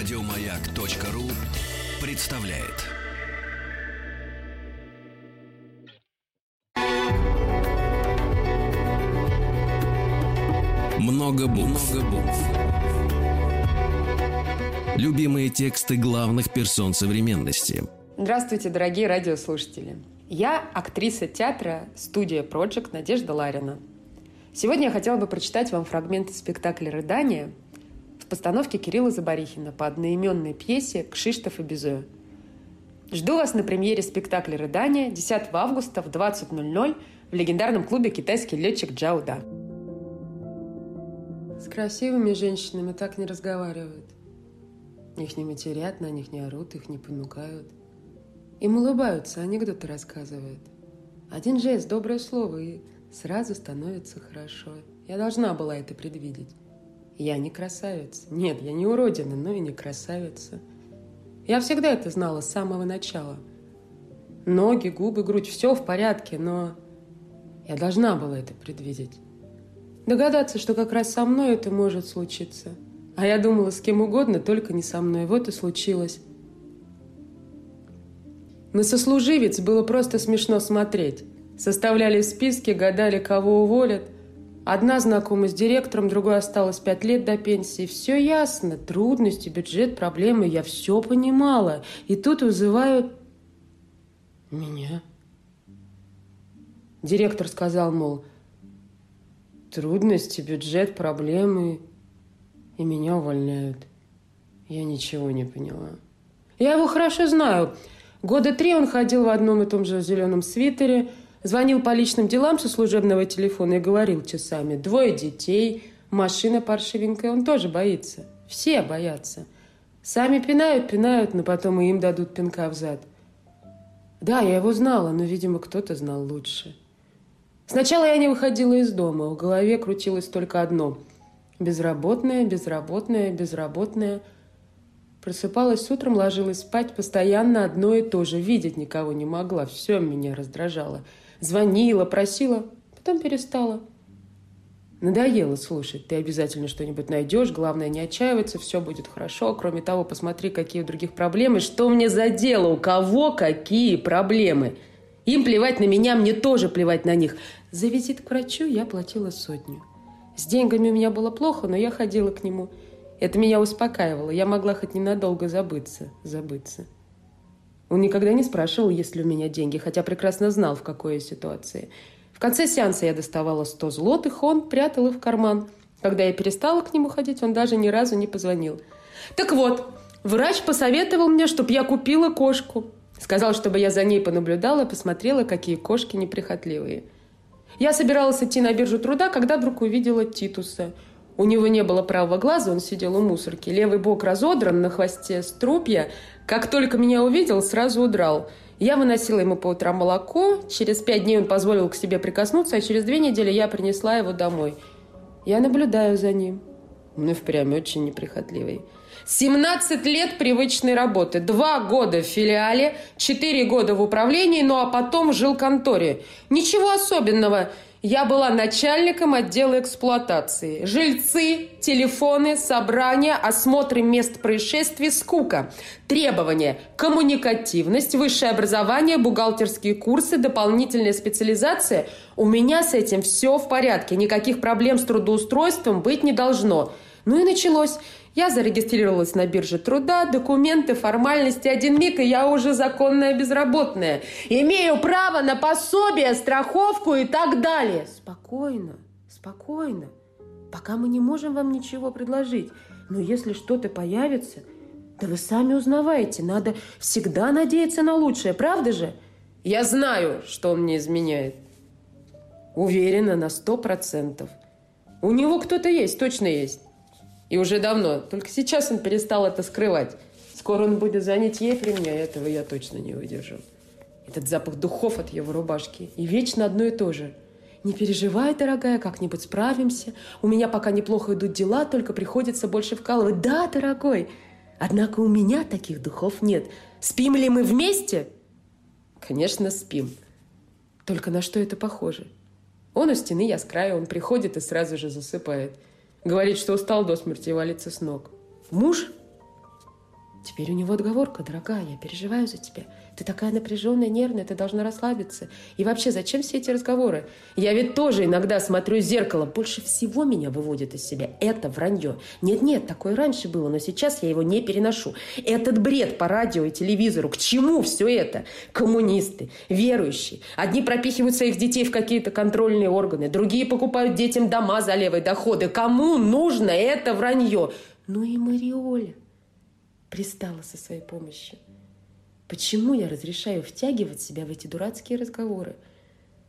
Радиомаяк.ру представляет. Много букв. Любимые тексты главных персон современности. Здравствуйте, дорогие радиослушатели. Я актриса театра студия Project Надежда Ларина. Сегодня я хотела бы прочитать вам фрагмент спектакля «Рыдание» постановке Кирилла Забарихина по одноименной пьесе «Кшиштоф и Безе». Жду вас на премьере спектакля «Рыдание» 10 августа в 20.00 в легендарном клубе «Китайский летчик Джауда». С красивыми женщинами так не разговаривают. Их не матерят, на них не орут, их не понукают. Им улыбаются, анекдоты рассказывают. Один жест, доброе слово, и сразу становится хорошо. Я должна была это предвидеть. Я не красавица. Нет, я не уродина, но и не красавица. Я всегда это знала с самого начала. Ноги, губы, грудь, все в порядке, но я должна была это предвидеть. Догадаться, что как раз со мной это может случиться. А я думала, с кем угодно, только не со мной. Вот и случилось. На сослуживец было просто смешно смотреть. Составляли списки, гадали, кого уволят. Одна знакома с директором, другой осталось пять лет до пенсии. Все ясно. Трудности, бюджет, проблемы. Я все понимала. И тут вызывают меня. Директор сказал, мол, трудности, бюджет, проблемы. И меня увольняют. Я ничего не поняла. Я его хорошо знаю. Года три он ходил в одном и том же зеленом свитере, звонил по личным делам со служебного телефона и говорил часами. Двое детей, машина паршивенькая, он тоже боится. Все боятся. Сами пинают, пинают, но потом и им дадут пинка в зад. Да, я его знала, но, видимо, кто-то знал лучше. Сначала я не выходила из дома, в голове крутилось только одно. Безработная, безработная, безработная – Просыпалась утром, ложилась спать, постоянно одно и то же. Видеть никого не могла, все меня раздражало. Звонила, просила, потом перестала. Надоело слушать. Ты обязательно что-нибудь найдешь. Главное, не отчаиваться, все будет хорошо. Кроме того, посмотри, какие у других проблемы. Что мне за дело? У кого какие проблемы? Им плевать на меня, мне тоже плевать на них. За визит к врачу я платила сотню. С деньгами у меня было плохо, но я ходила к нему – это меня успокаивало. Я могла хоть ненадолго забыться, забыться. Он никогда не спрашивал, есть ли у меня деньги, хотя прекрасно знал, в какой я ситуации. В конце сеанса я доставала 100 злотых, он прятал их в карман. Когда я перестала к нему ходить, он даже ни разу не позвонил. Так вот, врач посоветовал мне, чтобы я купила кошку. Сказал, чтобы я за ней понаблюдала, посмотрела, какие кошки неприхотливые. Я собиралась идти на биржу труда, когда вдруг увидела Титуса – у него не было правого глаза, он сидел у мусорки. Левый бок разодран, на хвосте струпья. Как только меня увидел, сразу удрал. Я выносила ему по утрам молоко. Через пять дней он позволил к себе прикоснуться, а через две недели я принесла его домой. Я наблюдаю за ним. Он и впрямь очень неприхотливый. 17 лет привычной работы, два года в филиале, четыре года в управлении, ну а потом жил в конторе. Ничего особенного. Я была начальником отдела эксплуатации. Жильцы, телефоны, собрания, осмотры мест происшествий, скука. Требования – коммуникативность, высшее образование, бухгалтерские курсы, дополнительная специализация. У меня с этим все в порядке. Никаких проблем с трудоустройством быть не должно. Ну и началось. Я зарегистрировалась на бирже труда, документы, формальности. Один миг, и я уже законная безработная. Имею право на пособие, страховку и так далее. Спокойно, спокойно. Пока мы не можем вам ничего предложить. Но если что-то появится, да вы сами узнавайте. Надо всегда надеяться на лучшее, правда же? Я знаю, что он мне изменяет. Уверена на сто процентов. У него кто-то есть, точно есть. И уже давно. Только сейчас он перестал это скрывать. Скоро он будет занять ей при мне, а этого я точно не выдержу. Этот запах духов от его рубашки. И вечно одно и то же. Не переживай, дорогая, как-нибудь справимся. У меня пока неплохо идут дела, только приходится больше вкалывать. Да, дорогой. Однако у меня таких духов нет. Спим ли мы вместе? Конечно, спим. Только на что это похоже? Он у стены, я с краю, он приходит и сразу же засыпает – Говорит, что устал до смерти и валится с ног. Муж? Теперь у него отговорка, дорогая, я переживаю за тебя. Ты такая напряженная, нервная, ты должна расслабиться. И вообще, зачем все эти разговоры? Я ведь тоже иногда смотрю в зеркало. Больше всего меня выводит из себя. Это вранье. Нет-нет, такое раньше было, но сейчас я его не переношу. Этот бред по радио и телевизору. К чему все это? Коммунисты, верующие. Одни пропихивают своих детей в какие-то контрольные органы, другие покупают детям дома за левые доходы. Кому нужно это вранье? Ну и Мариоля пристала со своей помощью. Почему я разрешаю втягивать себя в эти дурацкие разговоры?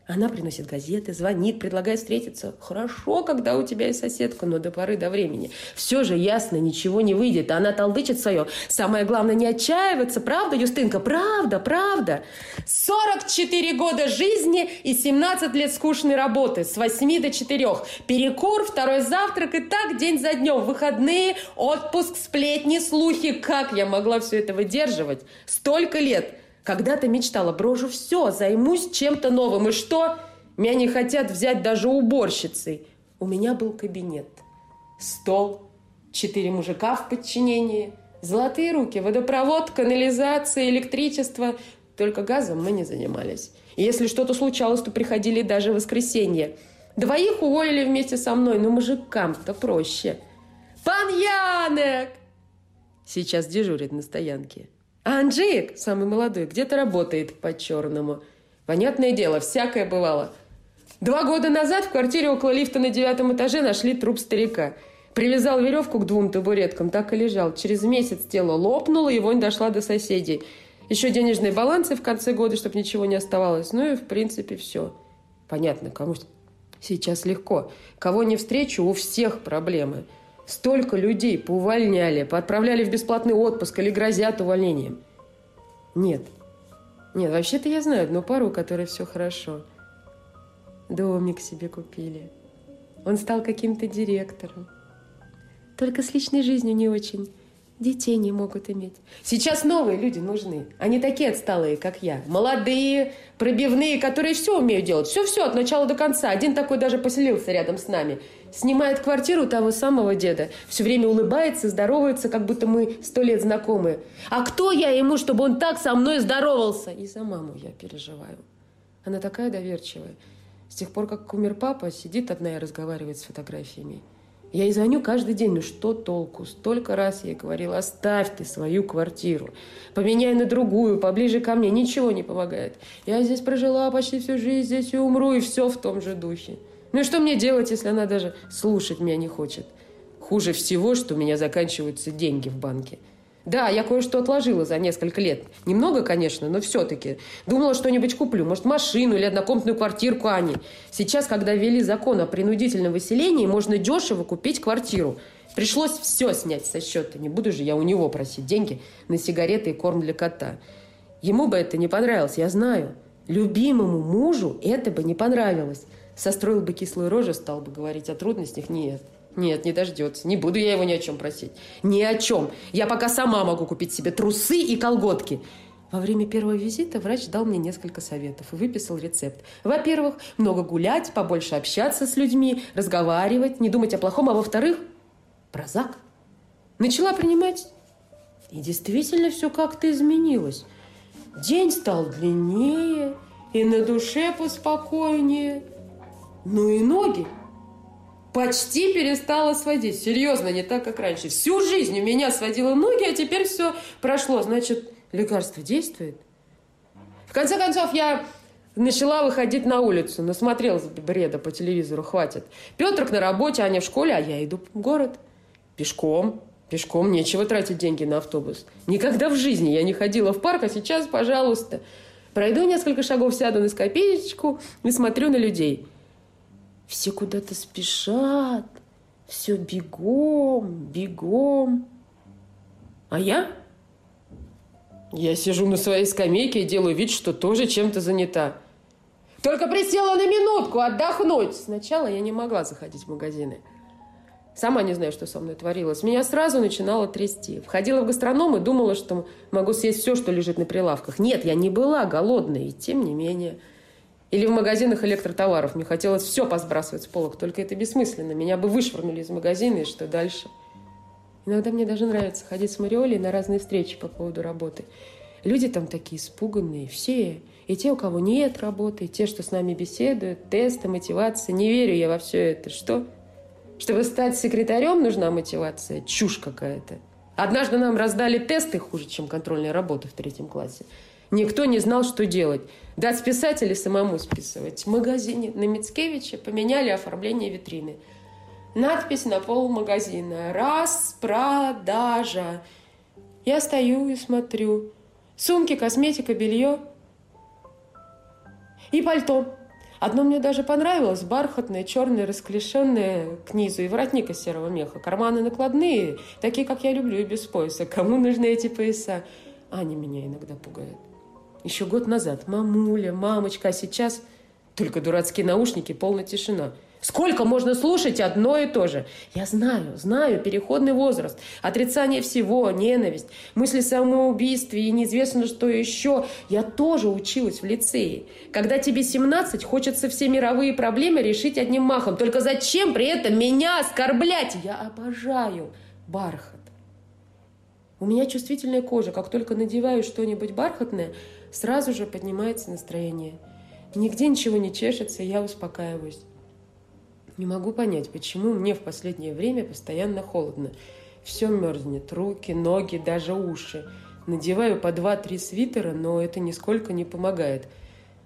Она приносит газеты, звонит, предлагает встретиться. Хорошо, когда у тебя есть соседка, но до поры до времени. Все же ясно, ничего не выйдет. Она толдычит свое. Самое главное, не отчаиваться. Правда, Юстынка? Правда, правда. 44 года жизни и 17 лет скучной работы. С 8 до 4. Перекур, второй завтрак и так день за днем. Выходные, отпуск, сплетни, слухи. Как я могла все это выдерживать? Столько лет. Когда-то мечтала, брошу все, займусь чем-то новым. И что? Меня не хотят взять даже уборщицей. У меня был кабинет. Стол, четыре мужика в подчинении, золотые руки, водопровод, канализация, электричество. Только газом мы не занимались. И если что-то случалось, то приходили даже в воскресенье. Двоих уволили вместе со мной, но мужикам-то проще. «Пан Янек!» Сейчас дежурит на стоянке. А Анжеек, самый молодой, где-то работает по-черному. Понятное дело, всякое бывало. Два года назад в квартире около лифта на девятом этаже нашли труп старика. Привязал веревку к двум табуреткам, так и лежал. Через месяц тело лопнуло, и вонь дошла до соседей. Еще денежные балансы в конце года, чтобы ничего не оставалось. Ну и, в принципе, все. Понятно, кому сейчас легко. Кого не встречу, у всех проблемы. Столько людей поувольняли, поотправляли в бесплатный отпуск или грозят увольнением. Нет. Нет, вообще-то я знаю одну пару, у которой все хорошо. Домик себе купили. Он стал каким-то директором. Только с личной жизнью не очень детей не могут иметь. Сейчас новые люди нужны. Они такие отсталые, как я. Молодые, пробивные, которые все умеют делать. Все-все от начала до конца. Один такой даже поселился рядом с нами. Снимает квартиру того самого деда. Все время улыбается, здоровается, как будто мы сто лет знакомы. А кто я ему, чтобы он так со мной здоровался? И за маму я переживаю. Она такая доверчивая. С тех пор, как умер папа, сидит одна и разговаривает с фотографиями. Я ей звоню каждый день, ну что толку? Столько раз я ей говорила, оставь ты свою квартиру, поменяй на другую, поближе ко мне, ничего не помогает. Я здесь прожила почти всю жизнь, здесь и умру, и все в том же духе. Ну и что мне делать, если она даже слушать меня не хочет? Хуже всего, что у меня заканчиваются деньги в банке – да, я кое-что отложила за несколько лет. Немного, конечно, но все-таки. Думала, что-нибудь куплю. Может, машину или однокомнатную квартирку Ани. Сейчас, когда ввели закон о принудительном выселении, можно дешево купить квартиру. Пришлось все снять со счета. Не буду же я у него просить деньги на сигареты и корм для кота. Ему бы это не понравилось, я знаю. Любимому мужу это бы не понравилось. Состроил бы кислую рожу, стал бы говорить о трудностях. Нет. Нет, не дождется. Не буду я его ни о чем просить. Ни о чем. Я пока сама могу купить себе трусы и колготки. Во время первого визита врач дал мне несколько советов и выписал рецепт. Во-первых, много гулять, побольше общаться с людьми, разговаривать, не думать о плохом. А во-вторых, прозак. Начала принимать. И действительно все как-то изменилось. День стал длиннее, и на душе поспокойнее. Ну и ноги почти перестала сводить. Серьезно, не так, как раньше. Всю жизнь у меня сводило ноги, а теперь все прошло. Значит, лекарство действует? В конце концов, я начала выходить на улицу. Насмотрелась бреда по телевизору, хватит. Петрик на работе, Аня в школе, а я иду в город. Пешком. Пешком нечего тратить деньги на автобус. Никогда в жизни я не ходила в парк, а сейчас, пожалуйста. Пройду несколько шагов, сяду на скамеечку и смотрю на людей – все куда-то спешат, все бегом, бегом. А я? Я сижу на своей скамейке и делаю вид, что тоже чем-то занята. Только присела на минутку отдохнуть. Сначала я не могла заходить в магазины. Сама не знаю, что со мной творилось. Меня сразу начинало трясти. Входила в гастроном и думала, что могу съесть все, что лежит на прилавках. Нет, я не была голодной, и тем не менее... Или в магазинах электротоваров. Мне хотелось все посбрасывать с полок, только это бессмысленно. Меня бы вышвырнули из магазина, и что дальше? Иногда мне даже нравится ходить с Мариолей на разные встречи по поводу работы. Люди там такие испуганные, все. И те, у кого нет работы, и те, что с нами беседуют, тесты, мотивация. Не верю я во все это. Что? Чтобы стать секретарем, нужна мотивация? Чушь какая-то. Однажды нам раздали тесты хуже, чем контрольная работа в третьем классе. Никто не знал, что делать. Дать списать или самому списывать. В магазине на Мицкевиче поменяли оформление витрины. Надпись на пол магазина. Распродажа. Я стою и смотрю. Сумки, косметика, белье и пальто. Одно мне даже понравилось, бархатное, черное, расклешенное к низу и воротник из серого меха. Карманы накладные, такие, как я люблю, и без пояса. Кому нужны эти пояса? Они меня иногда пугают. Еще год назад мамуля, мамочка, а сейчас только дурацкие наушники, полная тишина – Сколько можно слушать одно и то же? Я знаю, знаю, переходный возраст, отрицание всего, ненависть, мысли о самоубийстве и неизвестно что еще. Я тоже училась в лицее. Когда тебе 17, хочется все мировые проблемы решить одним махом. Только зачем при этом меня оскорблять? Я обожаю бархат. У меня чувствительная кожа. Как только надеваю что-нибудь бархатное, сразу же поднимается настроение. Нигде ничего не чешется, я успокаиваюсь. Не могу понять, почему мне в последнее время постоянно холодно. Все мерзнет, руки, ноги, даже уши. Надеваю по два-три свитера, но это нисколько не помогает.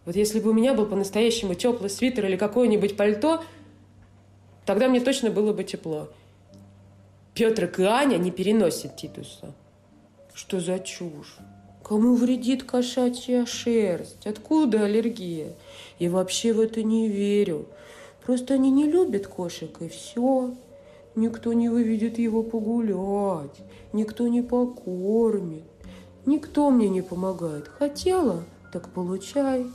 Вот если бы у меня был по-настоящему теплый свитер или какое-нибудь пальто, тогда мне точно было бы тепло. Петр и Аня не переносят Титуса. Что за чушь? Кому вредит кошачья шерсть? Откуда аллергия? Я вообще в это не верю. Просто они не любят кошек, и все. Никто не выведет его погулять, никто не покормит, никто мне не помогает. Хотела, так получай.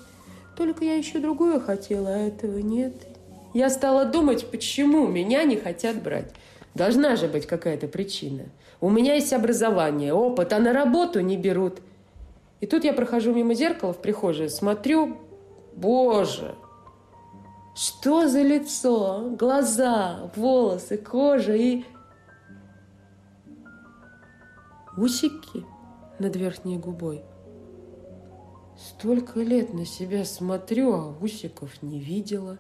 Только я еще другое хотела, а этого нет. Я стала думать, почему меня не хотят брать. Должна же быть какая-то причина. У меня есть образование, опыт, а на работу не берут. И тут я прохожу мимо зеркала в прихожей, смотрю, боже, что за лицо, глаза, волосы, кожа и... Усики над верхней губой. Столько лет на себя смотрю, а усиков не видела.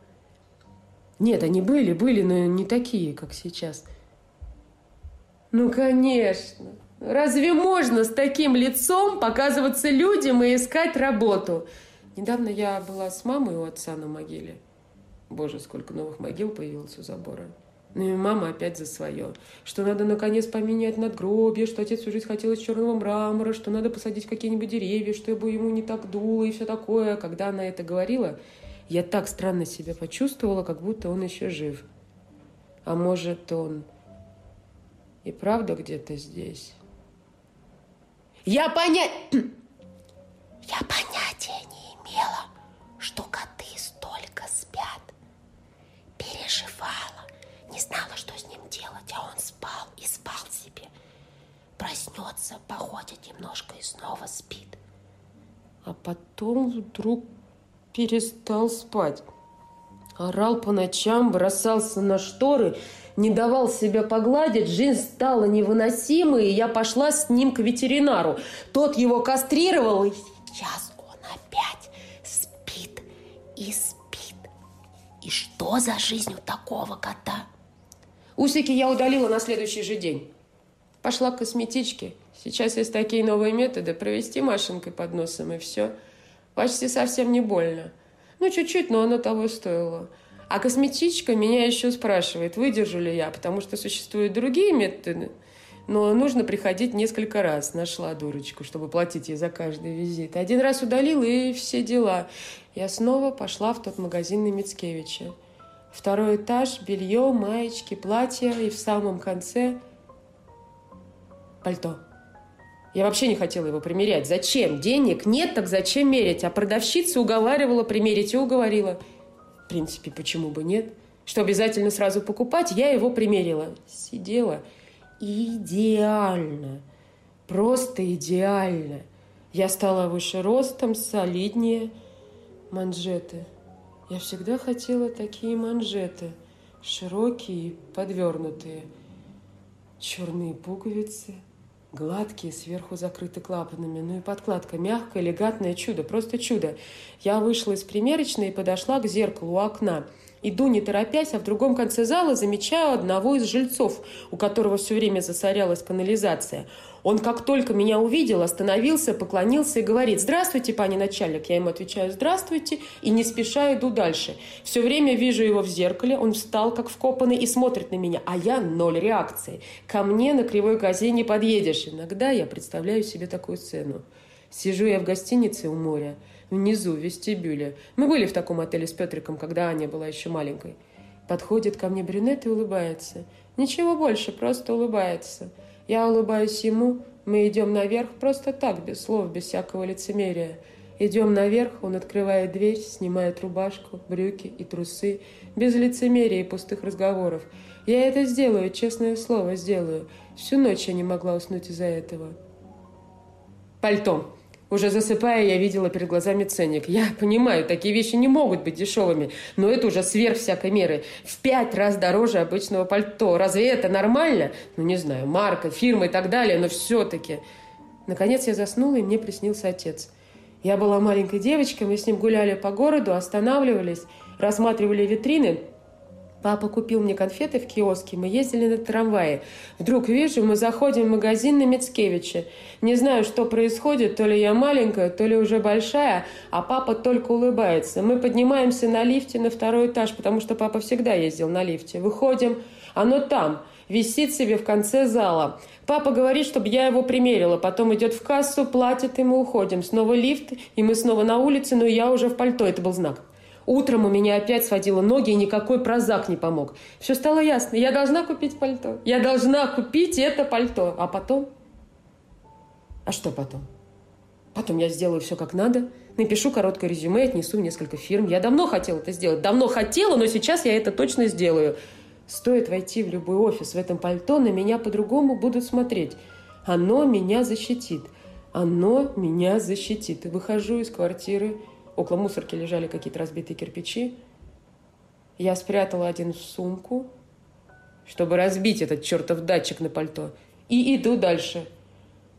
Нет, они были, были, но не такие, как сейчас. Ну, конечно. Разве можно с таким лицом показываться людям и искать работу? Недавно я была с мамой у отца на могиле. Боже, сколько новых могил появилось у забора. Ну и мама опять за свое. Что надо наконец поменять надгробие, что отец всю жизнь хотел из черного мрамора, что надо посадить какие-нибудь деревья, чтобы ему не так дуло и все такое. Когда она это говорила, я так странно себя почувствовала, как будто он еще жив. А может, он и правда где-то здесь? Я понять... Я понятия не имела, что коты столько спят переживала, не знала, что с ним делать, а он спал и спал себе. Проснется, походит немножко и снова спит. А потом вдруг перестал спать. Орал по ночам, бросался на шторы, не давал себя погладить, жизнь стала невыносимой, и я пошла с ним к ветеринару. Тот его кастрировал, и сейчас он опять спит и спит. И что за жизнь у такого кота? Усики я удалила на следующий же день. Пошла к косметичке. Сейчас есть такие новые методы. Провести машинкой под носом и все. Почти совсем не больно. Ну, чуть-чуть, но оно того стоило. А косметичка меня еще спрашивает, выдержу ли я, потому что существуют другие методы. Но нужно приходить несколько раз. Нашла дурочку, чтобы платить ей за каждый визит. Один раз удалила, и все дела. Я снова пошла в тот магазин на Мицкевича. Второй этаж, белье, маечки, платья и в самом конце пальто. Я вообще не хотела его примерять. Зачем? Денег нет, так зачем мерить? А продавщица уговаривала примерить и уговорила. Принципе, почему бы нет? Что обязательно сразу покупать, я его примерила. Сидела. Идеально. Просто идеально. Я стала выше ростом, солиднее – манжеты. Я всегда хотела такие манжеты, широкие, подвернутые. Черные пуговицы, гладкие, сверху закрыты клапанами. Ну и подкладка мягкая, элегантное чудо, просто чудо. Я вышла из примерочной и подошла к зеркалу у окна – Иду не торопясь, а в другом конце зала замечаю одного из жильцов, у которого все время засорялась канализация. Он как только меня увидел, остановился, поклонился и говорит «Здравствуйте, пани начальник». Я ему отвечаю «Здравствуйте» и не спеша иду дальше. Все время вижу его в зеркале, он встал как вкопанный и смотрит на меня, а я ноль реакции. Ко мне на кривой козе не подъедешь. Иногда я представляю себе такую сцену. Сижу я в гостинице у моря – внизу, в вестибюле. Мы были в таком отеле с Петриком, когда Аня была еще маленькой. Подходит ко мне брюнет и улыбается. Ничего больше, просто улыбается. Я улыбаюсь ему, мы идем наверх просто так, без слов, без всякого лицемерия. Идем наверх, он открывает дверь, снимает рубашку, брюки и трусы, без лицемерия и пустых разговоров. Я это сделаю, честное слово, сделаю. Всю ночь я не могла уснуть из-за этого. Пальто. Уже засыпая, я видела перед глазами ценник. Я понимаю, такие вещи не могут быть дешевыми, но это уже сверх всякой меры. В пять раз дороже обычного пальто. Разве это нормально? Ну, не знаю, марка, фирма и так далее, но все-таки. Наконец я заснула, и мне приснился отец. Я была маленькой девочкой, мы с ним гуляли по городу, останавливались, рассматривали витрины – Папа купил мне конфеты в киоске, мы ездили на трамвае. Вдруг вижу, мы заходим в магазин на Мицкевича. Не знаю, что происходит, то ли я маленькая, то ли уже большая, а папа только улыбается. Мы поднимаемся на лифте на второй этаж, потому что папа всегда ездил на лифте. Выходим, оно там, висит себе в конце зала. Папа говорит, чтобы я его примерила, потом идет в кассу, платит, и мы уходим. Снова лифт, и мы снова на улице, но я уже в пальто, это был знак. Утром у меня опять сводило ноги, и никакой прозак не помог. Все стало ясно. Я должна купить пальто. Я должна купить это пальто. А потом? А что потом? Потом я сделаю все как надо, напишу короткое резюме, отнесу в несколько фирм. Я давно хотела это сделать. Давно хотела, но сейчас я это точно сделаю. Стоит войти в любой офис в этом пальто, на меня по-другому будут смотреть. Оно меня защитит. Оно меня защитит. Выхожу из квартиры, Около мусорки лежали какие-то разбитые кирпичи. Я спрятала один в сумку, чтобы разбить этот чертов датчик на пальто, и иду дальше –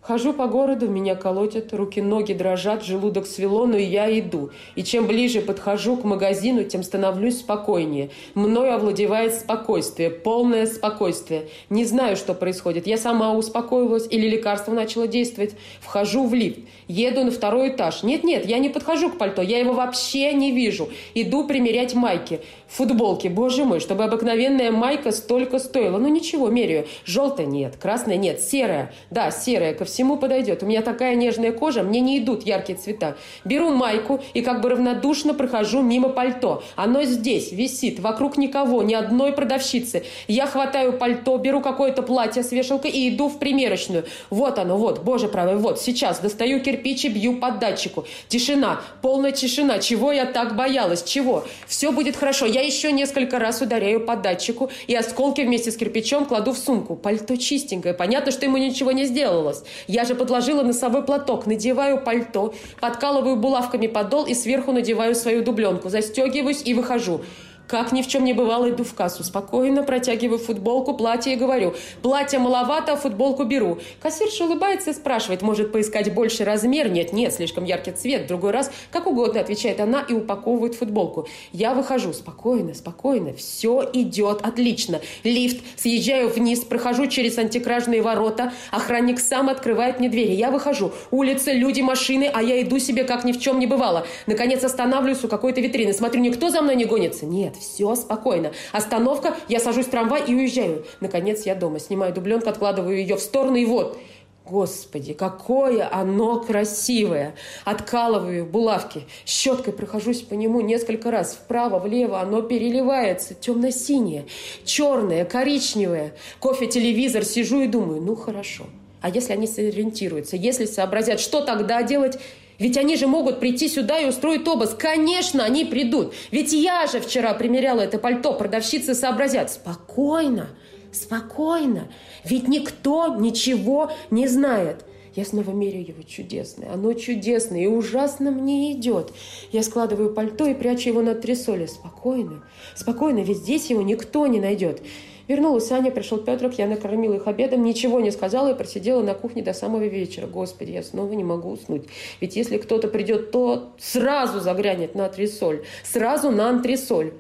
Хожу по городу, меня колотят, руки-ноги дрожат, желудок свело, но я иду. И чем ближе подхожу к магазину, тем становлюсь спокойнее. Мною овладевает спокойствие, полное спокойствие. Не знаю, что происходит. Я сама успокоилась или лекарство начало действовать. Вхожу в лифт, еду на второй этаж. Нет-нет, я не подхожу к пальто, я его вообще не вижу. Иду примерять майки, футболки. Боже мой, чтобы обыкновенная майка столько стоила. Ну ничего, меряю. Желтая нет, красная нет, серая. Да, серая, ко всему подойдет. У меня такая нежная кожа, мне не идут яркие цвета. Беру майку и как бы равнодушно прохожу мимо пальто. Оно здесь висит, вокруг никого, ни одной продавщицы. Я хватаю пальто, беру какое-то платье с вешалкой и иду в примерочную. Вот оно, вот, боже правый, вот, сейчас достаю кирпич и бью под датчику. Тишина, полная тишина. Чего я так боялась? Чего? Все будет хорошо. Я еще несколько раз ударяю по датчику и осколки вместе с кирпичом кладу в сумку. Пальто чистенькое. Понятно, что ему ничего не сделалось. Я же подложила носовой платок, надеваю пальто, подкалываю булавками подол и сверху надеваю свою дубленку, застегиваюсь и выхожу. Как ни в чем не бывало, иду в кассу. Спокойно протягиваю футболку, платье и говорю. Платье маловато, а футболку беру. Кассирша улыбается и спрашивает, может поискать больше размер? Нет, нет, слишком яркий цвет. другой раз, как угодно, отвечает она и упаковывает футболку. Я выхожу. Спокойно, спокойно. Все идет отлично. Лифт. Съезжаю вниз, прохожу через антикражные ворота. Охранник сам открывает мне двери. Я выхожу. Улица, люди, машины, а я иду себе, как ни в чем не бывало. Наконец останавливаюсь у какой-то витрины. Смотрю, никто за мной не гонится? Нет, все спокойно. Остановка, я сажусь в трамвай и уезжаю. Наконец я дома. Снимаю дубленку, откладываю ее в сторону и вот... Господи, какое оно красивое! Откалываю булавки, щеткой прохожусь по нему несколько раз. Вправо, влево оно переливается. Темно-синее, черное, коричневое. Кофе, телевизор, сижу и думаю, ну хорошо. А если они сориентируются, если сообразят, что тогда делать? Ведь они же могут прийти сюда и устроить обыск. Конечно, они придут. Ведь я же вчера примеряла это пальто. Продавщицы сообразят. Спокойно, спокойно. Ведь никто ничего не знает. Я снова меряю его чудесное. Оно чудесное и ужасно мне идет. Я складываю пальто и прячу его на трясоле. Спокойно, спокойно, ведь здесь его никто не найдет. Вернулась Аня, пришел Петрик, я накормила их обедом, ничего не сказала и просидела на кухне до самого вечера. Господи, я снова не могу уснуть. Ведь если кто-то придет, то сразу заглянет на антресоль. Сразу на антресоль.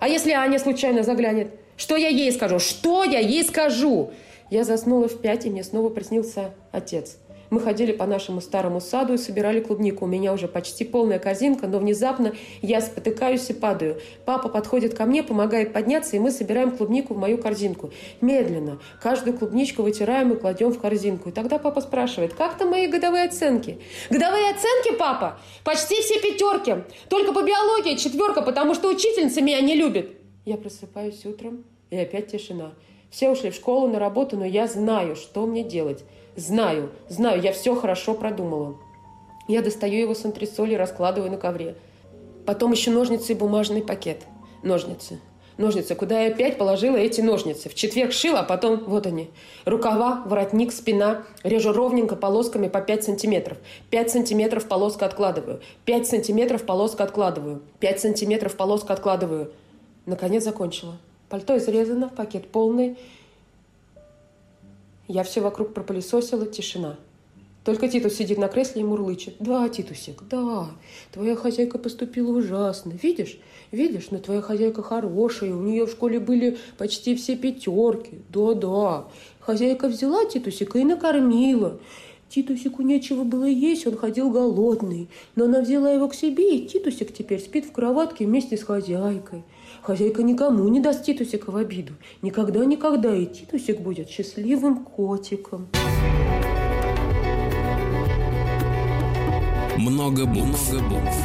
А если Аня случайно заглянет? Что я ей скажу? Что я ей скажу? Я заснула в пять, и мне снова приснился отец. Мы ходили по нашему старому саду и собирали клубнику. У меня уже почти полная корзинка, но внезапно я спотыкаюсь и падаю. Папа подходит ко мне, помогает подняться, и мы собираем клубнику в мою корзинку. Медленно. Каждую клубничку вытираем и кладем в корзинку. И тогда папа спрашивает, как там мои годовые оценки? Годовые оценки, папа? Почти все пятерки. Только по биологии четверка, потому что учительница меня не любит. Я просыпаюсь утром, и опять тишина. Все ушли в школу, на работу, но я знаю, что мне делать. Знаю, знаю, я все хорошо продумала. Я достаю его с антресоли и раскладываю на ковре. Потом еще ножницы и бумажный пакет. Ножницы. Ножницы, куда я опять положила эти ножницы. В четверг шила, а потом вот они. Рукава, воротник, спина. Режу ровненько полосками по 5 сантиметров. 5 сантиметров полоска откладываю. 5 сантиметров полоска откладываю. 5 сантиметров полоска откладываю. Наконец закончила. Пальто изрезано, пакет полный. Я все вокруг пропылесосила, тишина. Только Титус сидит на кресле и мурлычет. Да, Титусик, да, твоя хозяйка поступила ужасно. Видишь, видишь, но твоя хозяйка хорошая, у нее в школе были почти все пятерки. Да-да, хозяйка взяла Титусика и накормила. Титусику нечего было есть, он ходил голодный. Но она взяла его к себе, и Титусик теперь спит в кроватке вместе с хозяйкой. Хозяйка никому не даст Титусика в обиду. Никогда-никогда и Титусик будет счастливым котиком. Много букв. Много букв.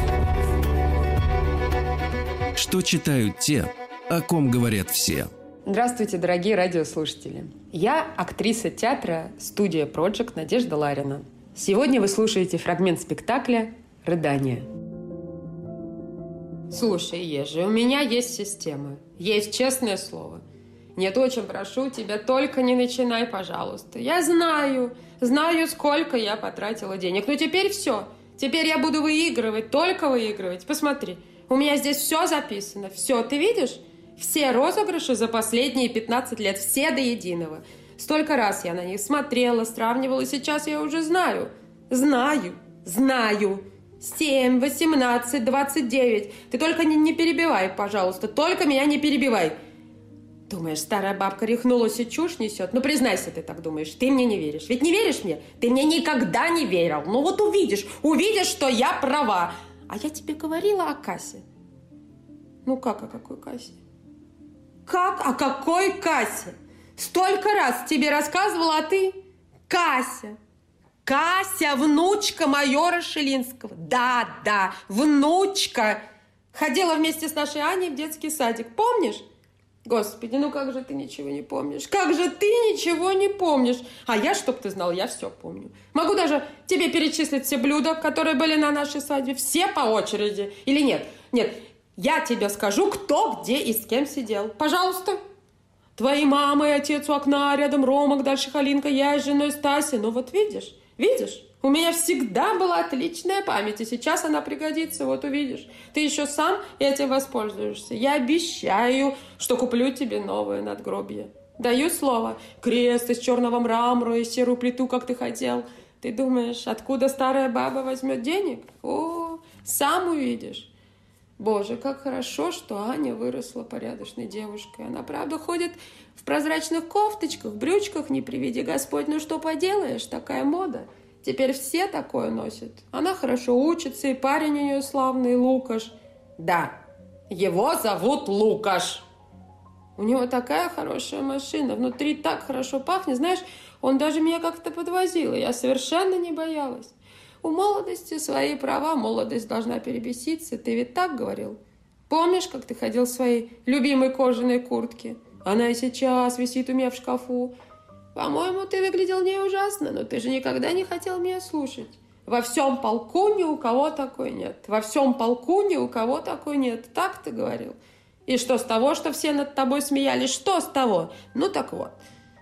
Что читают те, о ком говорят все. Здравствуйте, дорогие радиослушатели. Я актриса театра «Студия Project» Надежда Ларина. Сегодня вы слушаете фрагмент спектакля «Рыдание». Слушай, Ежи, у меня есть система. Есть честное слово. Нет, очень прошу тебя, только не начинай, пожалуйста. Я знаю, знаю, сколько я потратила денег. Но теперь все. Теперь я буду выигрывать, только выигрывать. Посмотри, у меня здесь все записано. Все, ты видишь? Все розыгрыши за последние 15 лет, все до единого. Столько раз я на них смотрела, сравнивала, сейчас я уже знаю. Знаю, знаю. 7, 18, 29. Ты только не, не перебивай, пожалуйста. Только меня не перебивай. Думаешь, старая бабка рехнулась и чушь несет? Ну, признайся, ты так думаешь. Ты мне не веришь. Ведь не веришь мне? Ты мне никогда не верил. Ну, вот увидишь. Увидишь, что я права. А я тебе говорила о кассе. Ну, как о какой кассе? Как о какой кассе? Столько раз тебе рассказывала, а ты... Кася. Кася, внучка майора Шелинского. Да, да, внучка. Ходила вместе с нашей Аней в детский садик. Помнишь? Господи, ну как же ты ничего не помнишь? Как же ты ничего не помнишь? А я, чтоб ты знал, я все помню. Могу даже тебе перечислить все блюда, которые были на нашей свадьбе. Все по очереди. Или нет? Нет, я тебе скажу, кто, где и с кем сидел. Пожалуйста. Твои мама и отец у окна, рядом Ромок, дальше Халинка, я с женой Стаси. Ну вот видишь, Видишь? У меня всегда была отличная память, и сейчас она пригодится, вот увидишь. Ты еще сам этим воспользуешься. Я обещаю, что куплю тебе новое надгробие. Даю слово. Крест из черного мрамора и серую плиту, как ты хотел. Ты думаешь, откуда старая баба возьмет денег? О, сам увидишь. Боже, как хорошо, что Аня выросла порядочной девушкой. Она, правда, ходит в прозрачных кофточках, брючках, не приведи Господь. Ну что поделаешь, такая мода. Теперь все такое носят. Она хорошо учится, и парень у нее славный, Лукаш. Да, его зовут Лукаш. У него такая хорошая машина, внутри так хорошо пахнет. Знаешь, он даже меня как-то подвозил, и я совершенно не боялась. У молодости свои права, молодость должна перебеситься. Ты ведь так говорил? Помнишь, как ты ходил в своей любимой кожаной куртке? Она и сейчас висит у меня в шкафу. По-моему, ты выглядел не ужасно, но ты же никогда не хотел меня слушать. Во всем полку ни у кого такой нет. Во всем полку ни у кого такой нет. Так ты говорил. И что с того, что все над тобой смеялись? Что с того? Ну так вот.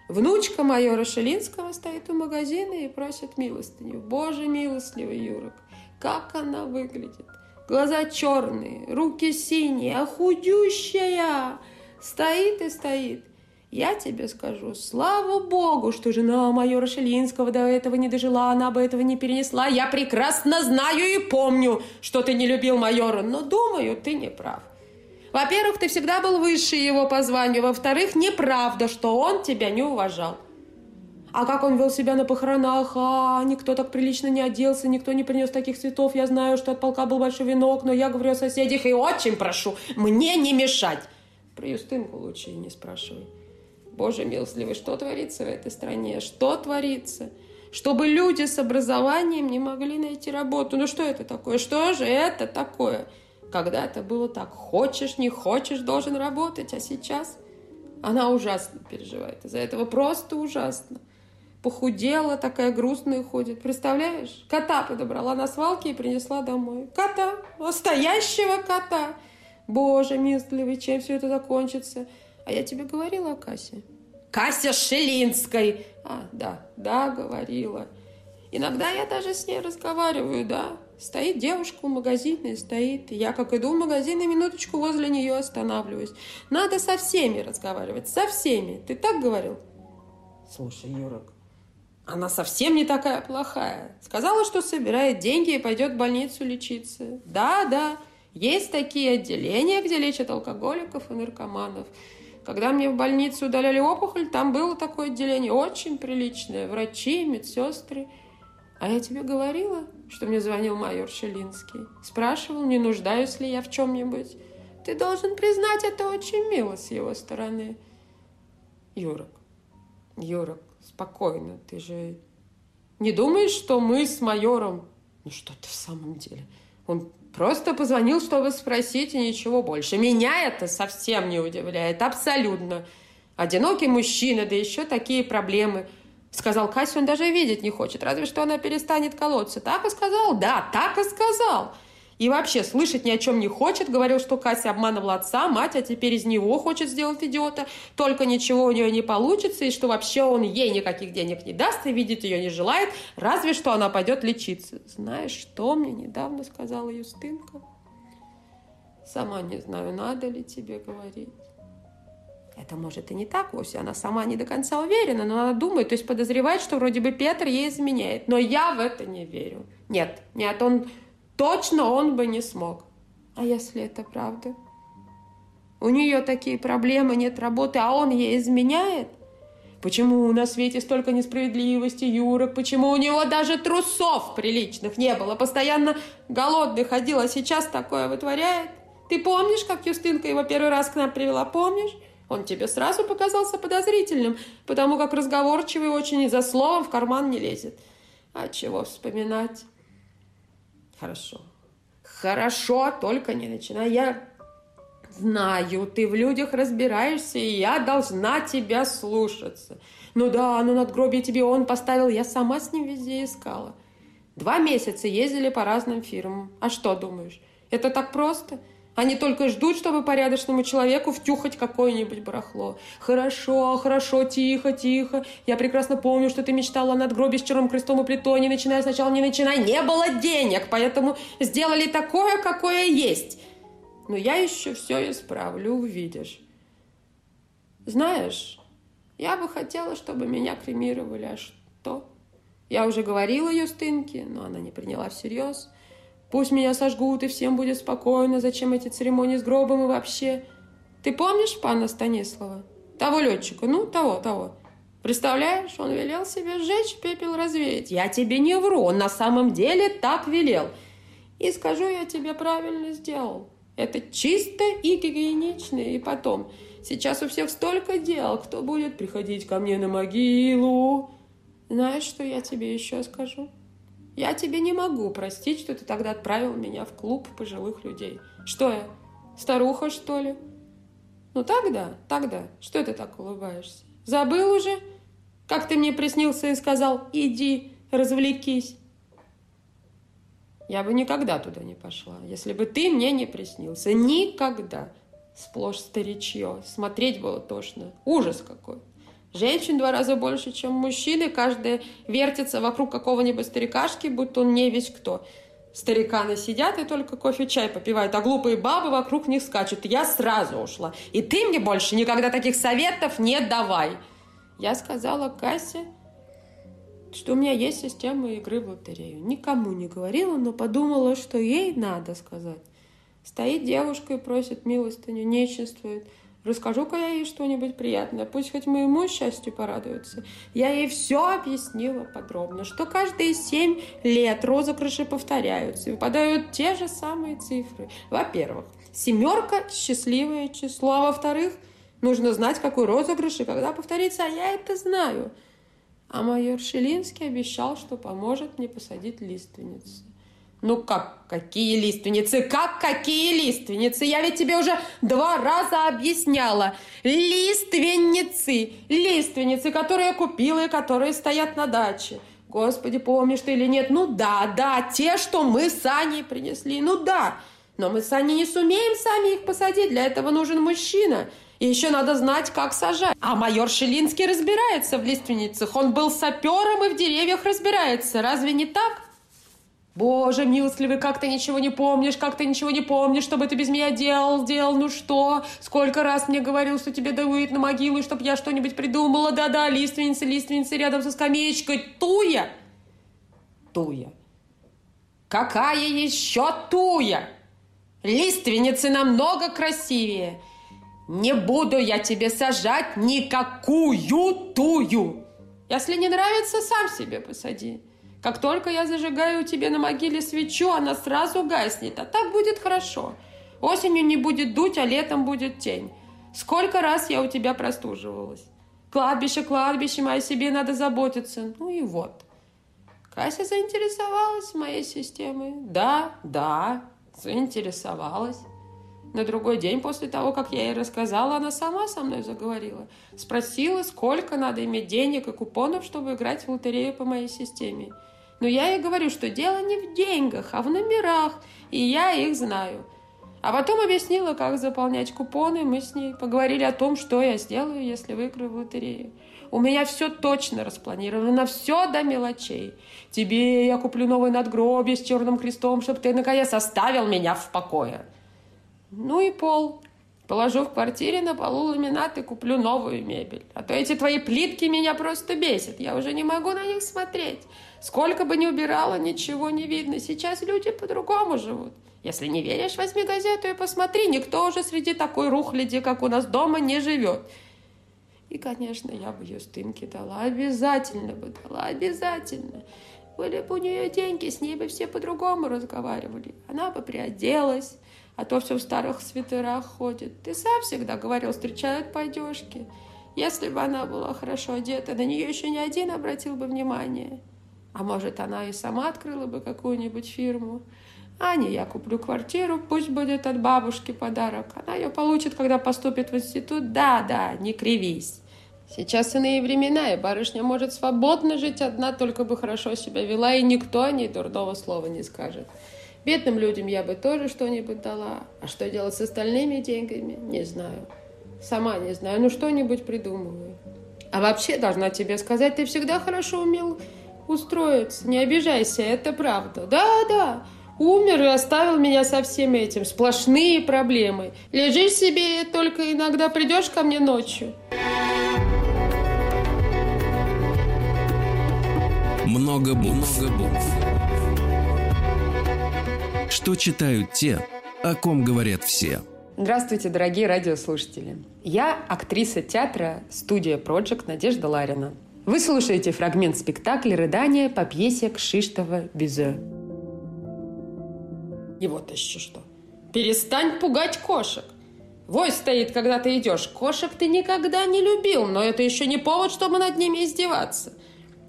Внучка майора Шелинского стоит у магазина и просит милостыню. Боже милостливый, Юрок, как она выглядит. Глаза черные, руки синие, а худющая. Стоит и стоит. Я тебе скажу, слава богу, что жена майора Шелинского до этого не дожила, она бы этого не перенесла. Я прекрасно знаю и помню, что ты не любил майора, но думаю, ты не прав. Во-первых, ты всегда был выше его по званию. Во-вторых, неправда, что он тебя не уважал. А как он вел себя на похоронах? А, никто так прилично не оделся, никто не принес таких цветов. Я знаю, что от полка был большой венок, но я говорю о соседях и очень прошу мне не мешать. Про Юстынку лучше не спрашивай. Боже милостливый, что творится в этой стране? Что творится? Чтобы люди с образованием не могли найти работу. Ну что это такое? Что же это такое? Когда-то было так. Хочешь, не хочешь, должен работать. А сейчас она ужасно переживает. Из-за этого просто ужасно. Похудела, такая грустная ходит. Представляешь? Кота подобрала на свалке и принесла домой. Кота. Настоящего кота. Боже милостливый, чем все это закончится? А я тебе говорила о Кассе? Кася Шелинской. А, да, да, говорила. Иногда я даже с ней разговариваю, да. Стоит девушка у магазина, стоит. Я, как иду в магазин, и минуточку возле нее останавливаюсь. Надо со всеми разговаривать, со всеми. Ты так говорил? Слушай, Юрок, она совсем не такая плохая. Сказала, что собирает деньги и пойдет в больницу лечиться. Да, да, есть такие отделения, где лечат алкоголиков и наркоманов. Когда мне в больницу удаляли опухоль, там было такое отделение, очень приличное. Врачи, медсестры. А я тебе говорила, что мне звонил майор Шелинский. Спрашивал, не нуждаюсь ли я в чем-нибудь. Ты должен признать, это очень мило с его стороны. Юрок, Юрок, спокойно, ты же не думаешь, что мы с майором... Ну что ты в самом деле? Он Просто позвонил, чтобы спросить, и ничего больше. Меня это совсем не удивляет, абсолютно. Одинокий мужчина, да еще такие проблемы. Сказал Кася, он даже видеть не хочет, разве что она перестанет колоться. Так и сказал? Да, так и сказал. И вообще слышать ни о чем не хочет. Говорил, что Кася обманывала отца, мать, а теперь из него хочет сделать идиота. Только ничего у нее не получится, и что вообще он ей никаких денег не даст, и видеть ее не желает, разве что она пойдет лечиться. Знаешь, что мне недавно сказала Юстынка? Сама не знаю, надо ли тебе говорить. Это может и не так вовсе, она сама не до конца уверена, но она думает, то есть подозревает, что вроде бы Петр ей изменяет. Но я в это не верю. Нет, нет, он точно он бы не смог. А если это правда? У нее такие проблемы, нет работы, а он ей изменяет? Почему на свете столько несправедливости, Юрок? Почему у него даже трусов приличных не было? Постоянно голодный ходил, а сейчас такое вытворяет? Ты помнишь, как Юстинка его первый раз к нам привела? Помнишь? Он тебе сразу показался подозрительным, потому как разговорчивый очень и за словом в карман не лезет. А чего вспоминать? Хорошо. Хорошо, только не начинай. Я знаю, ты в людях разбираешься, и я должна тебя слушаться. Ну да, ну надгробие тебе он поставил, я сама с ним везде искала. Два месяца ездили по разным фирмам. А что думаешь? Это так просто? Они только ждут, чтобы порядочному человеку втюхать какое-нибудь барахло. Хорошо, хорошо, тихо, тихо. Я прекрасно помню, что ты мечтала над гробе с черным крестом и плитой. Не начинай сначала, не начинай. Не было денег, поэтому сделали такое, какое есть. Но я еще все исправлю, увидишь. Знаешь, я бы хотела, чтобы меня кремировали. А что? Я уже говорила Юстынке, но она не приняла всерьез. Пусть меня сожгут, и всем будет спокойно. Зачем эти церемонии с гробом и вообще? Ты помнишь пана Станислава? Того летчика, ну, того, того. Представляешь, он велел себе сжечь, пепел развеять. Я тебе не вру, он на самом деле так велел. И скажу я тебе, правильно сделал. Это чисто и гигиенично. И потом, сейчас у всех столько дел, кто будет приходить ко мне на могилу. Знаешь, что я тебе еще скажу? Я тебе не могу простить, что ты тогда отправил меня в клуб пожилых людей. Что я, старуха, что ли? Ну тогда, тогда, что ты так улыбаешься? Забыл уже? Как ты мне приснился и сказал, иди, развлекись. Я бы никогда туда не пошла, если бы ты мне не приснился. Никогда. Сплошь старичье. Смотреть было тошно. Ужас какой. Женщин два раза больше, чем мужчины. Каждая вертится вокруг какого-нибудь старикашки, будто он не весь кто. Стариканы сидят и только кофе-чай попивают, а глупые бабы вокруг них скачут. Я сразу ушла. И ты мне больше никогда таких советов не давай. Я сказала Кассе, что у меня есть система игры в лотерею. Никому не говорила, но подумала, что ей надо сказать. Стоит девушка и просит милостыню, нечествует. Расскажу-ка я ей что-нибудь приятное, пусть хоть моему счастью порадуется. Я ей все объяснила подробно, что каждые семь лет розыгрыши повторяются и выпадают те же самые цифры. Во-первых, семерка – счастливое число, а во-вторых, нужно знать, какой розыгрыш и когда повторится, а я это знаю. А майор Шелинский обещал, что поможет мне посадить лиственницы. Ну как, какие лиственницы? Как какие лиственницы? Я ведь тебе уже два раза объясняла. Лиственницы, лиственницы, которые я купила и которые стоят на даче. Господи, помнишь ты или нет? Ну да, да, те, что мы с Аней принесли. Ну да, но мы с Аней не сумеем сами их посадить. Для этого нужен мужчина. И еще надо знать, как сажать. А майор Шелинский разбирается в лиственницах. Он был сапером и в деревьях разбирается. Разве не так? Боже, милостливый, как ты ничего не помнишь, как ты ничего не помнишь, что бы ты без меня делал, делал, ну что? Сколько раз мне говорил, что тебе дают на могилу, чтобы я что-нибудь придумала. Да-да, лиственница, лиственница рядом со скамеечкой. Туя! Туя. Какая еще туя? Лиственницы намного красивее. Не буду я тебе сажать никакую тую. Если не нравится, сам себе посади. Как только я зажигаю тебе на могиле свечу, она сразу гаснет, а так будет хорошо. Осенью не будет дуть, а летом будет тень. Сколько раз я у тебя простуживалась. Кладбище, кладбище, о себе надо заботиться. Ну и вот. Кася заинтересовалась моей системой. Да, да, заинтересовалась. На другой день после того, как я ей рассказала, она сама со мной заговорила. Спросила, сколько надо иметь денег и купонов, чтобы играть в лотерею по моей системе. Но я ей говорю, что дело не в деньгах, а в номерах, и я их знаю. А потом объяснила, как заполнять купоны. Мы с ней поговорили о том, что я сделаю, если выиграю в лотерею. У меня все точно распланировано, все до мелочей. Тебе я куплю новый надгробие с черным крестом, чтобы ты наконец оставил меня в покое. Ну и пол. Положу в квартире на полу ламинат и куплю новую мебель. А то эти твои плитки меня просто бесят. Я уже не могу на них смотреть. Сколько бы ни убирала, ничего не видно. Сейчас люди по-другому живут. Если не веришь, возьми газету и посмотри. Никто уже среди такой рухляди, как у нас дома, не живет. И, конечно, я бы ее стынки дала. Обязательно бы дала. Обязательно. Были бы у нее деньги, с ней бы все по-другому разговаривали. Она бы приоделась, а то все в старых свитерах ходит. Ты сам всегда говорил, встречают по одежке. Если бы она была хорошо одета, на нее еще ни один обратил бы внимание. А может, она и сама открыла бы какую-нибудь фирму. Аня, я куплю квартиру, пусть будет от бабушки подарок. Она ее получит, когда поступит в институт. Да, да, не кривись. Сейчас иные времена, и барышня может свободно жить одна, только бы хорошо себя вела, и никто о ней дурного слова не скажет. Бедным людям я бы тоже что-нибудь дала. А что делать с остальными деньгами, не знаю. Сама не знаю, ну что-нибудь придумываю. А вообще, должна тебе сказать, ты всегда хорошо умел устроиться. Не обижайся, это правда. Да, да, умер и оставил меня со всем этим. Сплошные проблемы. Лежишь себе, только иногда придешь ко мне ночью. Много букв. Много букв. Что читают те, о ком говорят все. Здравствуйте, дорогие радиослушатели. Я актриса театра «Студия Project» Надежда Ларина. Вы слушаете фрагмент спектакля «Рыдание» по пьесе Кшиштова Бизе. И вот еще что. Перестань пугать кошек. Вой стоит, когда ты идешь. Кошек ты никогда не любил, но это еще не повод, чтобы над ними издеваться.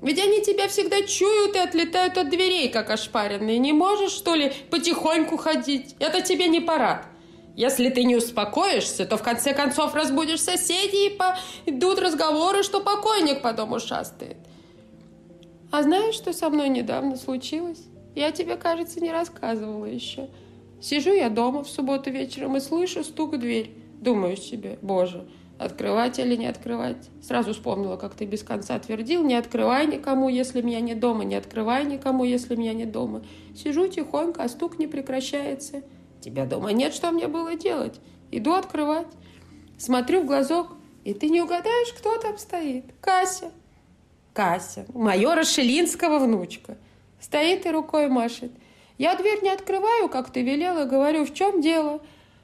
Ведь они тебя всегда чуют и отлетают от дверей, как ошпаренные. Не можешь, что ли, потихоньку ходить? Это тебе не парад. Если ты не успокоишься, то в конце концов разбудишь соседей и пойдут разговоры, что покойник по дому шастает. А знаешь, что со мной недавно случилось? Я тебе, кажется, не рассказывала еще. Сижу я дома в субботу вечером и слышу стук в дверь. Думаю себе, боже, открывать или не открывать. Сразу вспомнила, как ты без конца твердил, не открывай никому, если меня не дома, не открывай никому, если меня не дома. Сижу тихонько, а стук не прекращается. Тебя дома нет, что мне было делать? Иду открывать. Смотрю в глазок, и ты не угадаешь, кто там стоит. Кася. Кася, майора Шелинского внучка. Стоит и рукой машет. Я дверь не открываю, как ты велела, говорю, в чем дело?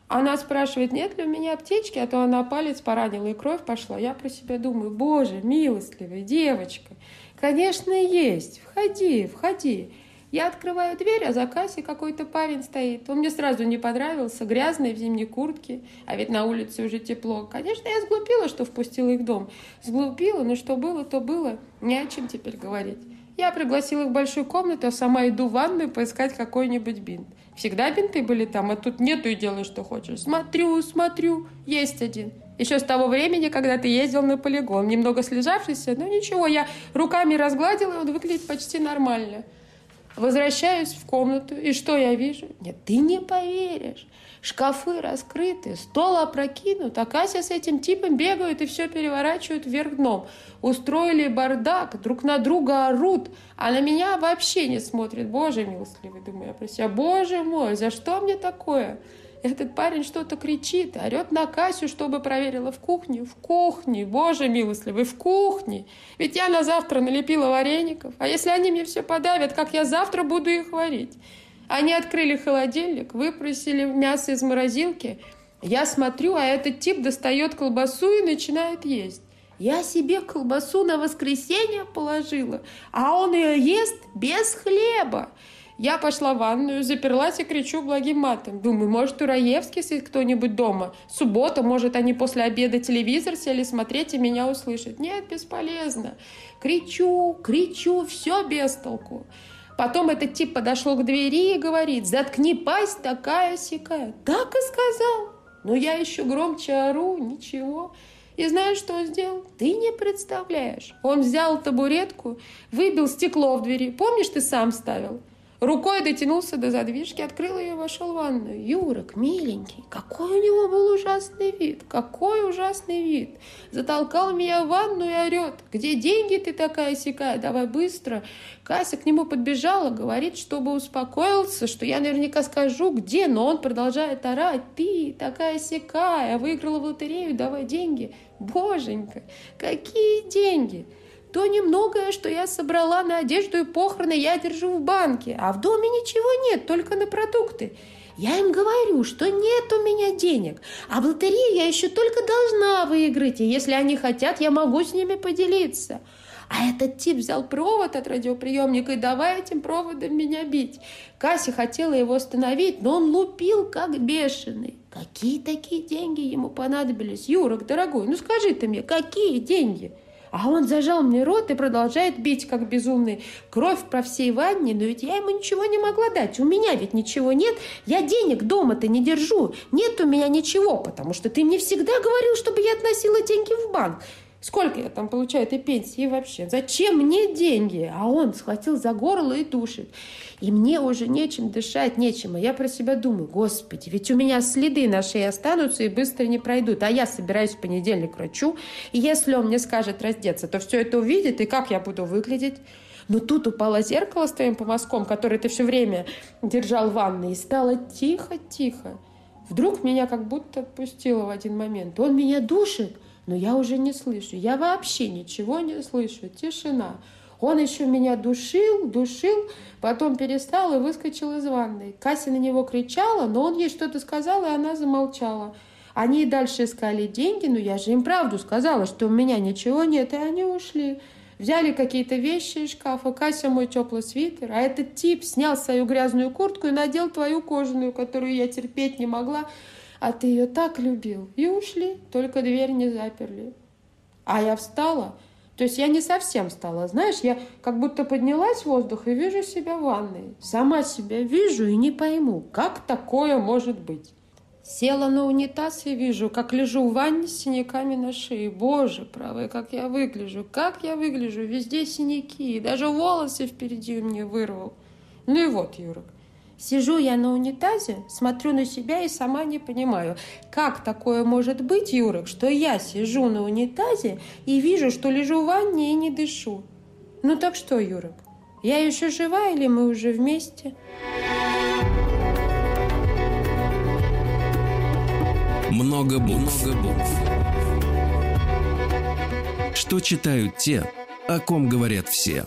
Она спрашивает, нет ли у меня аптечки, а то она палец поранила и кровь пошла. Я про себя думаю, боже, милостливая девочка. Конечно, есть. Входи, входи. Я открываю дверь, а за кассой какой-то парень стоит. Он мне сразу не понравился, грязный в зимней куртке, а ведь на улице уже тепло. Конечно, я сглупила, что впустила их в дом. Сглупила, но что было, то было. Не о чем теперь говорить. Я пригласила их в большую комнату, а сама иду в ванную поискать какой-нибудь бинт. Всегда бинты были там, а тут нету и делай, что хочешь. Смотрю, смотрю, есть один. Еще с того времени, когда ты ездил на полигон. Немного слежавшийся, но ничего, я руками разгладила, и он выглядит почти нормально. Возвращаюсь в комнату, и что я вижу? Нет, ты не поверишь. Шкафы раскрыты, стол опрокинут, а Кася с этим типом бегают и все переворачивают вверх дном. Устроили бардак, друг на друга орут, а на меня вообще не смотрят. Боже милостливый, думаю я про себя. Боже мой, за что мне такое? Этот парень что-то кричит, орет на Касю, чтобы проверила в кухне. В кухне, боже милостливый, в кухне. Ведь я на завтра налепила вареников. А если они мне все подавят, как я завтра буду их варить? Они открыли холодильник, выпросили мясо из морозилки. Я смотрю, а этот тип достает колбасу и начинает есть. Я себе колбасу на воскресенье положила, а он ее ест без хлеба. Я пошла в ванную, заперлась и кричу благим матом. Думаю, может, у Раевски сидит кто-нибудь дома. Суббота, может, они после обеда телевизор сели смотреть и меня услышат. Нет, бесполезно. Кричу, кричу, все без толку. Потом этот тип подошел к двери и говорит, заткни пасть такая-сякая. Так и сказал. Но я еще громче ору, ничего. И знаешь, что он сделал? Ты не представляешь. Он взял табуретку, выбил стекло в двери. Помнишь, ты сам ставил? Рукой дотянулся до задвижки, открыл ее и вошел в ванную. Юрок, миленький, какой у него был ужасный вид, какой ужасный вид. Затолкал меня в ванну и орет. Где деньги ты такая сякая? Давай быстро. Кася к нему подбежала, говорит, чтобы успокоился, что я наверняка скажу, где, но он продолжает орать. Ты такая сякая, выиграла в лотерею, давай деньги. Боженька, какие деньги? То немногое, что я собрала на одежду и похороны, я держу в банке, а в доме ничего нет, только на продукты. Я им говорю, что нет у меня денег, а в лотерею я еще только должна выиграть, и если они хотят, я могу с ними поделиться. А этот тип взял провод от радиоприемника и давай этим проводом меня бить. Кася хотела его остановить, но он лупил как бешеный. Какие такие деньги ему понадобились? Юрок, дорогой, ну скажи ты мне, какие деньги? А он зажал мне рот и продолжает бить, как безумный. Кровь по всей ванне, но ведь я ему ничего не могла дать. У меня ведь ничего нет. Я денег дома-то не держу. Нет у меня ничего, потому что ты мне всегда говорил, чтобы я относила деньги в банк. Сколько я там получаю этой пенсии вообще? Зачем мне деньги? А он схватил за горло и душит. И мне уже нечем дышать, нечем. А я про себя думаю, господи, ведь у меня следы на шее останутся и быстро не пройдут. А я собираюсь в понедельник к врачу. И если он мне скажет раздеться, то все это увидит, и как я буду выглядеть? Но тут упало зеркало с твоим помазком, которое ты все время держал в ванной, и стало тихо-тихо. Вдруг меня как будто отпустило в один момент. Он меня душит, но я уже не слышу. Я вообще ничего не слышу. Тишина. Он еще меня душил, душил, потом перестал и выскочил из ванной. Кася на него кричала, но он ей что-то сказал, и она замолчала. Они и дальше искали деньги, но я же им правду сказала, что у меня ничего нет, и они ушли. Взяли какие-то вещи из шкафа, Кася мой теплый свитер, а этот тип снял свою грязную куртку и надел твою кожаную, которую я терпеть не могла, а ты ее так любил. И ушли, только дверь не заперли. А я встала, то есть я не совсем встала, знаешь, я как будто поднялась в воздух и вижу себя в ванной. Сама себя вижу и не пойму, как такое может быть. Села на унитаз и вижу, как лежу в ванне с синяками на шее. Боже, правый, как я выгляжу, как я выгляжу, везде синяки, и даже волосы впереди меня вырвал. Ну и вот, Юрок, Сижу я на унитазе, смотрю на себя и сама не понимаю, как такое может быть, Юрок, что я сижу на унитазе и вижу, что лежу в ванне и не дышу. Ну так что, Юрок, я еще жива или мы уже вместе? Много букв. Много букв. Что читают те, о ком говорят все.